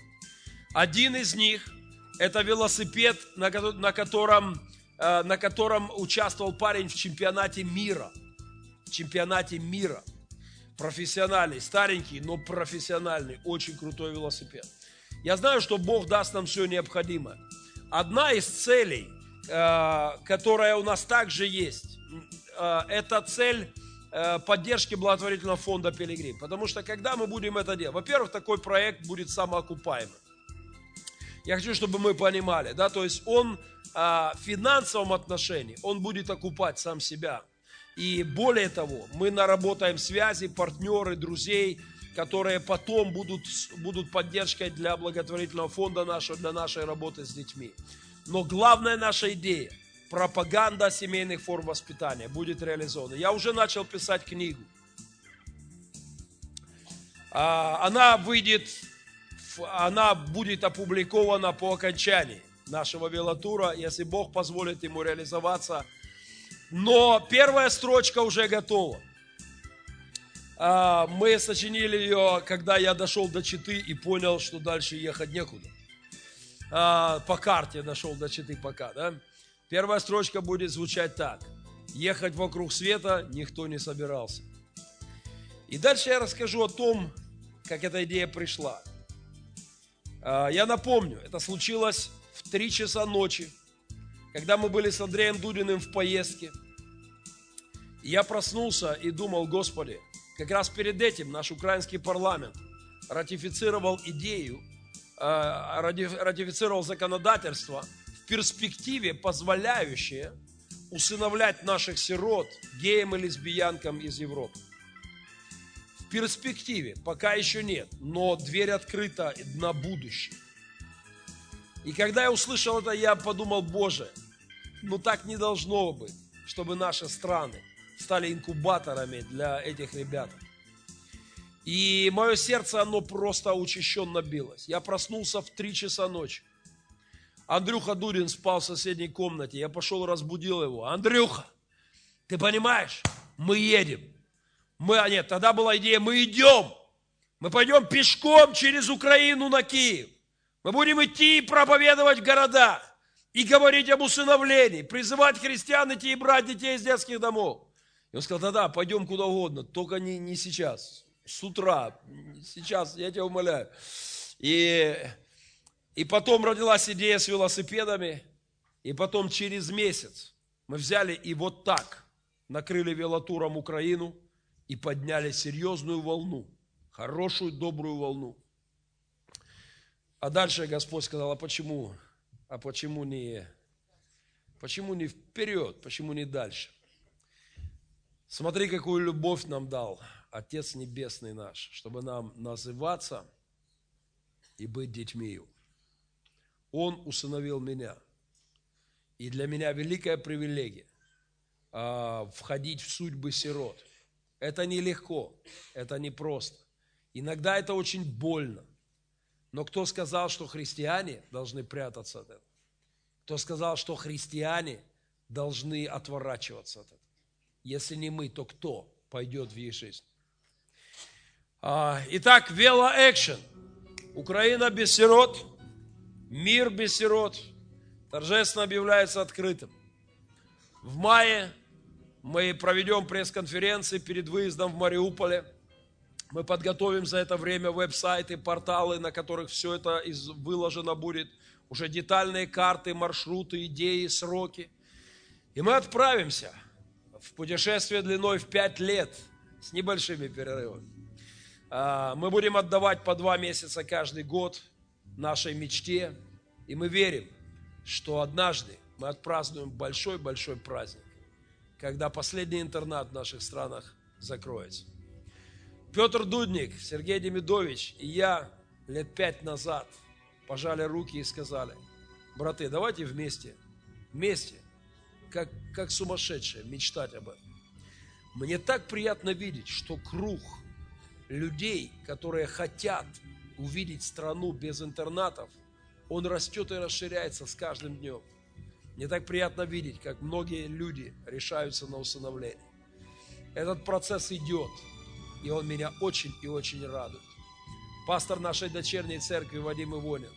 S1: Один из них – это велосипед, на ко- на котором, э, на котором участвовал парень в чемпионате мира. В чемпионате мира. Профессиональный, старенький, но профессиональный. Очень крутой велосипед. Я знаю, что Бог даст нам все необходимое. Одна из целей, э, которая у нас также есть, э, это цель э, поддержки благотворительного фонда Пилигрим. Потому что когда мы будем это делать, во-первых, такой проект будет самоокупаемый. Я хочу, чтобы мы понимали, да, то есть он в финансовом отношении, он будет окупать сам себя. И более того, мы наработаем связи, партнеры, друзей, которые потом будут, будут поддержкой для благотворительного фонда нашего, для нашей работы с детьми. Но главная наша идея, пропаганда семейных форм воспитания будет реализована. Я уже начал писать книгу. А, Она выйдет, она будет опубликована по окончании нашего велотура, если Бог позволит ему реализоваться. Но первая строчка уже готова. А, Мы сочинили ее, когда я дошел до Читы и понял, что дальше ехать некуда. А, По карте дошел до Читы пока, да? Первая строчка будет звучать так. Ехать вокруг света никто не собирался. И дальше я расскажу о том, как эта идея пришла. А, Я напомню, это случилось в 3 часа ночи, когда мы были с Андреем Дудиным в поездке. Я проснулся и думал, Господи, как раз перед этим наш украинский парламент ратифицировал идею, ратиф- ратифицировал законодательство в перспективе, позволяющее усыновлять наших сирот геям и лесбиянкам из Европы. В перспективе пока еще нет, но дверь открыта на будущее. И когда я услышал это, я подумал, Боже, ну так не должно быть, чтобы наши страны стали инкубаторами для этих ребят. И мое сердце, оно просто учащенно билось. Я проснулся в 3 часа ночи. Андрюха Дурин спал в соседней комнате. Я пошел разбудил его. Андрюха, ты понимаешь, мы едем. Мы, а нет, тогда была идея, мы идем. Мы пойдем пешком через Украину на Киев. Мы будем идти и проповедовать в городах. И говорить об усыновлении. Призывать христиан идти и брать детей из детских домов. И он сказал, да-да, пойдем куда угодно, только не, не сейчас. С утра. Сейчас, я тебя умоляю. И, и потом родилась идея с велосипедами. И потом через месяц мы взяли и вот так накрыли велотуром Украину и подняли серьезную волну. Хорошую, добрую волну. А дальше Господь сказал, а почему? А почему не, почему не вперед? Почему не дальше? Смотри, какую любовь нам дал Отец Небесный наш, чтобы нам называться и быть детьми Его. Он усыновил меня. И для меня великая привилегия а, входить в судьбы сирот. Это нелегко, это непросто. Иногда это очень больно. Но кто сказал, что христиане должны прятаться от этого? Кто сказал, что христиане должны отворачиваться от этого? Если не мы, то кто пойдет в жизнь? А, Итак, велоэкшен. Украина без сирот, мир без сирот торжественно объявляется открытым. В мае мы проведем пресс-конференции перед выездом в Мариуполе. Мы подготовим за это время веб-сайты, порталы, на которых все это выложено будет. Уже детальные карты, маршруты, идеи, сроки. И мы отправимся в путешествие длиной в пять лет с небольшими перерывами. А, Мы будем отдавать по два месяца каждый год нашей мечте. И мы верим, что однажды мы отпразднуем большой-большой праздник, когда последний интернат в наших странах закроется. Петр Дудник, Сергей Демидович и я лет пять назад пожали руки и сказали, браты, давайте вместе, вместе, как, как сумасшедшие, мечтать об этом. Мне так приятно видеть, что круг людей, которые хотят увидеть страну без интернатов, он растет и расширяется с каждым днем. Мне так приятно видеть, как многие люди решаются на усыновление. Этот процесс идет, и он меня очень и очень радует. Пастор нашей дочерней церкви Вадим Ивонин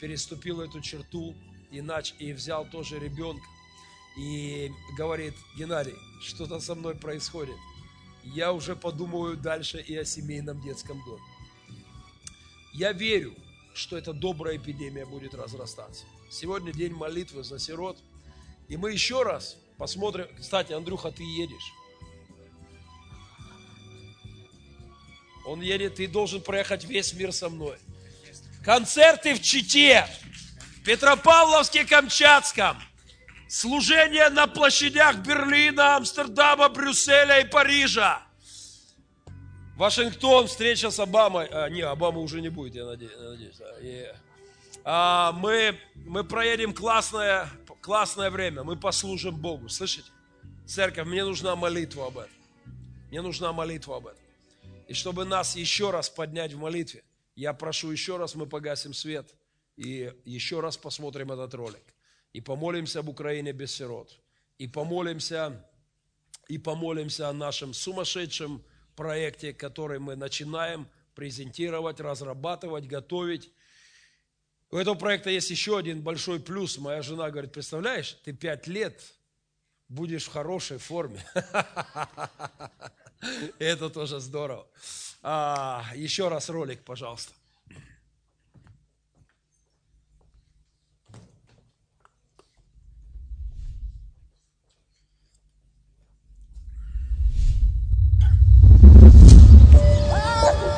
S1: переступил эту черту и, нач... и взял тоже ребенка. И говорит, Геннадий, что-то со мной происходит. Я уже подумаю дальше и о семейном детском доме. Я верю, что эта добрая эпидемия будет разрастаться. Сегодня день молитвы за сирот. И мы еще раз посмотрим. Кстати, Андрюха, ты едешь. Он едет, ты должен проехать весь мир со мной. Концерты в Чите, Петропавловске, Камчатском, служение на площадях Берлина, Амстердама, Брюсселя и Парижа. Вашингтон, встреча с Обамой. А, не, Обамы уже не будет, я надеюсь. а, мы, мы проедем классное, классное время, мы послужим Богу. Слышите? Церковь, мне нужна молитва об этом. Мне нужна молитва об этом. И чтобы нас еще раз поднять в молитве, я прошу еще раз, мы погасим свет и еще раз посмотрим этот ролик. И помолимся об Украине без сирот. И помолимся, и помолимся о нашем сумасшедшем проекте, который мы начинаем презентировать, разрабатывать, готовить. У этого проекта есть еще один большой плюс. Моя жена говорит, представляешь, ты пять лет будешь в хорошей форме. Это тоже здорово. А, еще раз ролик, пожалуйста.
S3: Oh!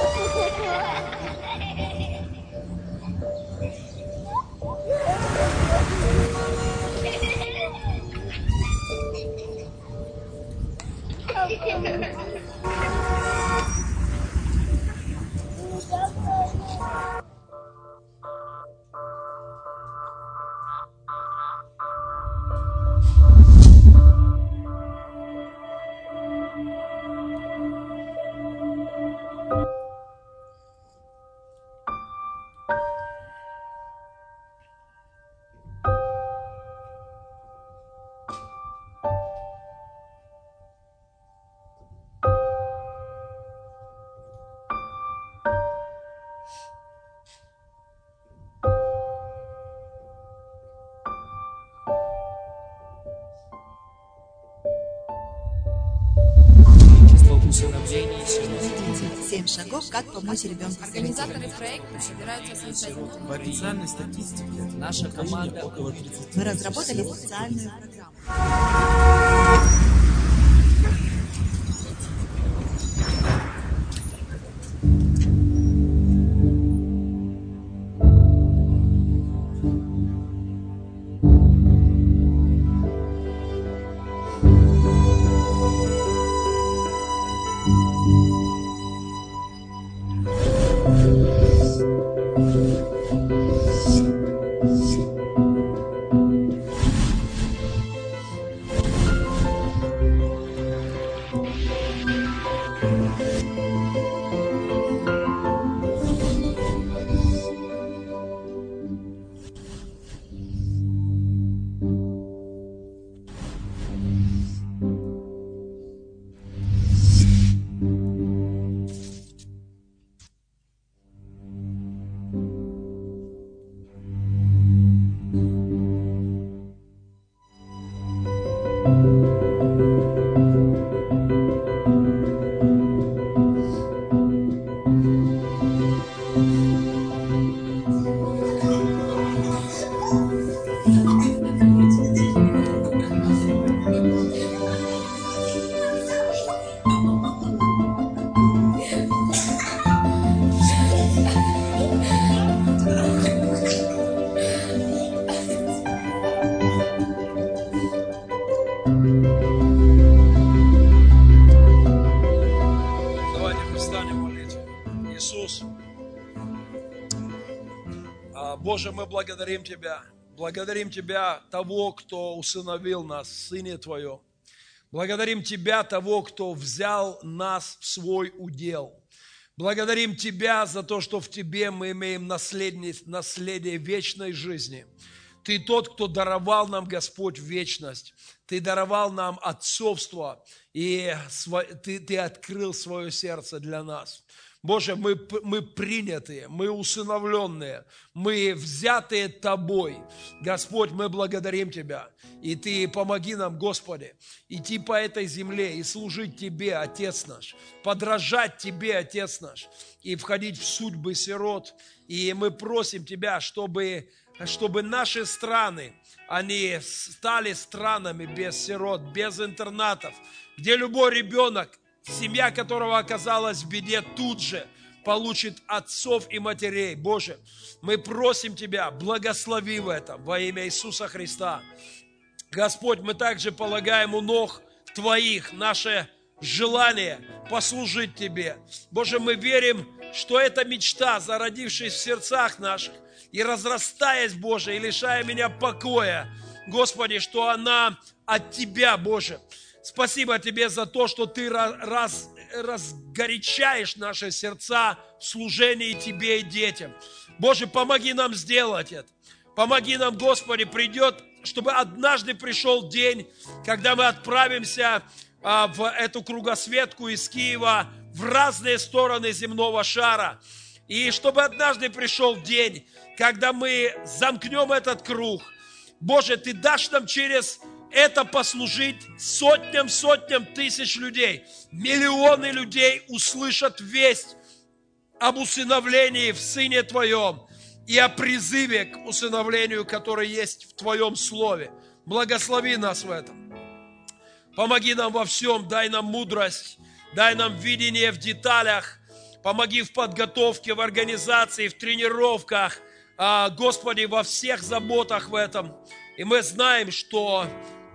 S2: Семь шагов, как помочь ребенку
S3: Организаторы проекта собираются создать
S4: По официальной статистике,
S3: Наша команда
S4: около 30
S2: Мы разработали
S4: сирот.
S2: специальную программу.
S1: Боже, мы благодарим Тебя. Благодарим Тебя, того, кто усыновил нас, Сыне Твоем. Благодарим Тебя, того, кто взял нас в свой удел. Благодарим Тебя за то, что в Тебе мы имеем наследие, наследие вечной жизни. Ты тот, кто даровал нам, Господь, вечность. Ты даровал нам отцовство, и ты, ты открыл свое сердце для нас. Боже, мы, мы принятые, мы усыновленные, мы взятые Тобой. Господь, мы благодарим Тебя. И Ты помоги нам, Господи, идти по этой земле и служить Тебе, Отец наш, подражать Тебе, Отец наш, и входить в судьбы сирот. И мы просим Тебя, чтобы, чтобы наши страны, они стали странами без сирот, без интернатов, где любой ребенок – семья которого оказалась в беде, тут же получит отцов и матерей. Боже, мы просим Тебя, благослови в этом во имя Иисуса Христа. Господь, мы также полагаем у ног Твоих наше желание послужить Тебе. Боже, мы верим, что эта мечта, зародившись в сердцах наших и разрастаясь, Боже, и лишая меня покоя, Господи, что она от Тебя, Боже. Спасибо Тебе за то, что Ты раз, разгорячаешь наши сердца в служении Тебе и детям. Боже, помоги нам сделать это. Помоги нам, Господи, придет, чтобы однажды пришел день, когда мы отправимся а, в эту кругосветку из Киева в разные стороны земного шара. И чтобы однажды пришел день, когда мы замкнем этот круг. Боже, Ты дашь нам через это послужить сотням, сотням тысяч людей. Миллионы людей услышат весть об усыновлении в Сыне Твоем и о призыве к усыновлению, который есть в Твоем Слове. Благослови нас в этом. Помоги нам во всем, дай нам мудрость, дай нам видение в деталях, помоги в подготовке, в организации, в тренировках, а, Господи, во всех заботах в этом. И мы знаем, что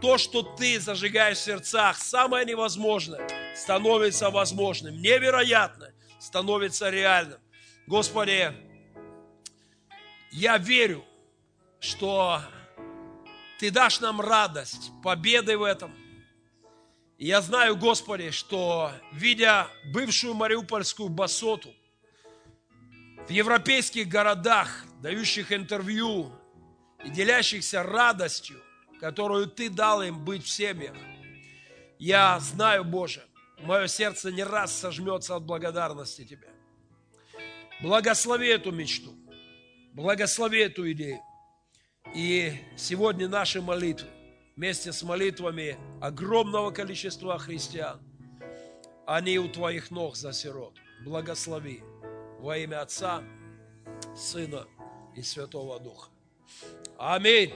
S1: то, что ты зажигаешь в сердцах, самое невозможное, становится возможным. Невероятно становится реальным. Господи, я верю, что Ты дашь нам радость, победы в этом. Я знаю, Господи, что, видя бывшую Мариупольскую басоту, в европейских городах, дающих интервью и делящихся радостью, которую Ты дал им быть в семьях. Я знаю, Боже, мое сердце не раз сожмется от благодарности Тебе. Благослови эту мечту, благослови эту идею. И сегодня наши молитвы, вместе с молитвами огромного количества христиан, они у Твоих ног за сирот. Благослови во имя Отца, Сына и Святого Духа. Аминь.